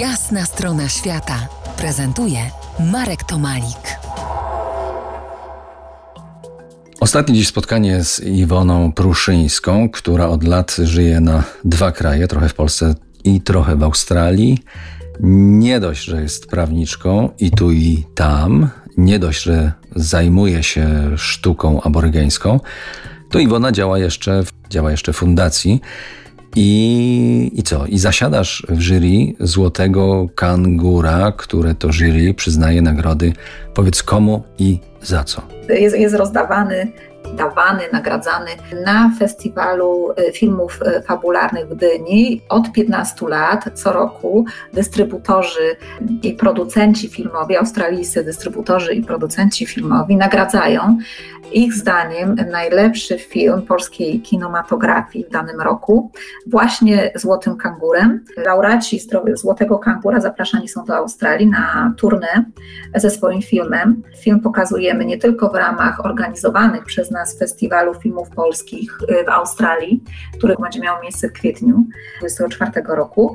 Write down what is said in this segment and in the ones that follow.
Jasna strona świata prezentuje Marek Tomalik. Ostatnie dziś spotkanie z Iwoną Pruszyńską, która od lat żyje na dwa kraje, trochę w Polsce i trochę w Australii. Nie dość, że jest prawniczką i tu i tam, nie dość, że zajmuje się sztuką aborygeńską, to Iwona działa jeszcze, działa jeszcze w fundacji. I, I co? I zasiadasz w jury Złotego Kangura, które to jury przyznaje nagrody. Powiedz komu i za co? Jest, jest rozdawany dawany, nagradzany na festiwalu e, filmów e, fabularnych w Gdyni od 15 lat. Co roku dystrybutorzy i producenci filmowi, australijscy dystrybutorzy i producenci filmowi nagradzają ich zdaniem najlepszy film polskiej kinematografii w danym roku właśnie Złotym Kangurem. Laureaci Złotego Kangura zapraszani są do Australii na turnę ze swoim filmem. Film pokazujemy nie tylko w ramach organizowanych przez nas festiwalu filmów polskich y, w Australii, który będzie miał miejsce w kwietniu 2024 roku,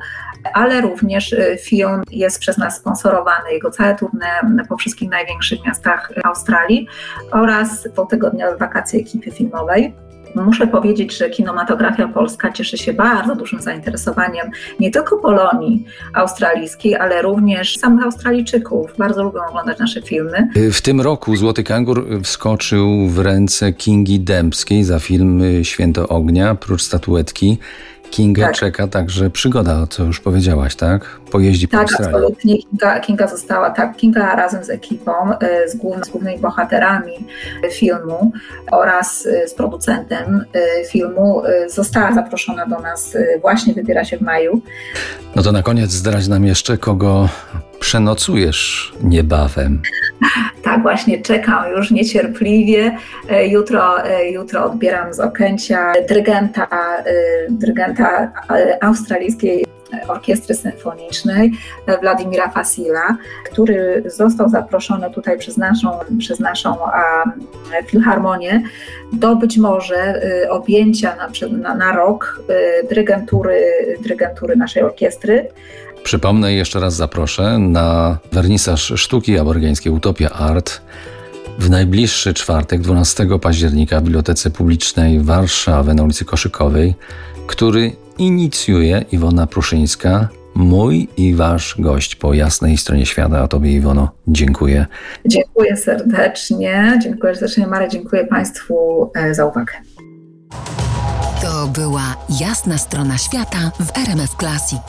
ale również y, film jest przez nas sponsorowany, jego całe tournée po wszystkich największych miastach Australii oraz dwutygodniowe wakacje ekipy filmowej. Muszę powiedzieć, że kinematografia polska cieszy się bardzo dużym zainteresowaniem nie tylko Polonii australijskiej, ale również samych Australijczyków. Bardzo lubią oglądać nasze filmy. W tym roku Złoty Kangur wskoczył w ręce Kingi Dębskiej za film Święto Ognia, prócz statuetki. Kinga tak. czeka także przygoda, co już powiedziałaś, tak? Pojeździ po tak, Australii. Tak, absolutnie. Kinga, Kinga została, tak, Kinga razem z ekipą, e, z, główny, z głównymi bohaterami filmu oraz e, z producentem e, filmu została zaproszona do nas, właśnie wybiera się w maju. No to na koniec zdradź nam jeszcze, kogo przenocujesz niebawem. Tak, właśnie czekam już niecierpliwie. E, jutro, e, jutro odbieram z Okęcia dyrygenta, e, dyrygenta australijskiej Orkiestry Symfonicznej Władimira Fasila, który został zaproszony tutaj przez naszą, przez naszą filharmonię do być może objęcia na, na, na rok dyrygentury, dyrygentury naszej orkiestry. Przypomnę jeszcze raz zaproszę na wernisaż sztuki aborygeńskiej Utopia Art w najbliższy czwartek, 12 października w Bibliotece Publicznej Warszawy na ulicy Koszykowej, który inicjuje Iwona Pruszyńska, mój i wasz gość po jasnej stronie świata. A tobie Iwono dziękuję. Dziękuję serdecznie. Dziękuję serdecznie Marek. Dziękuję Państwu e, za uwagę. To była jasna strona świata w RMF Classic.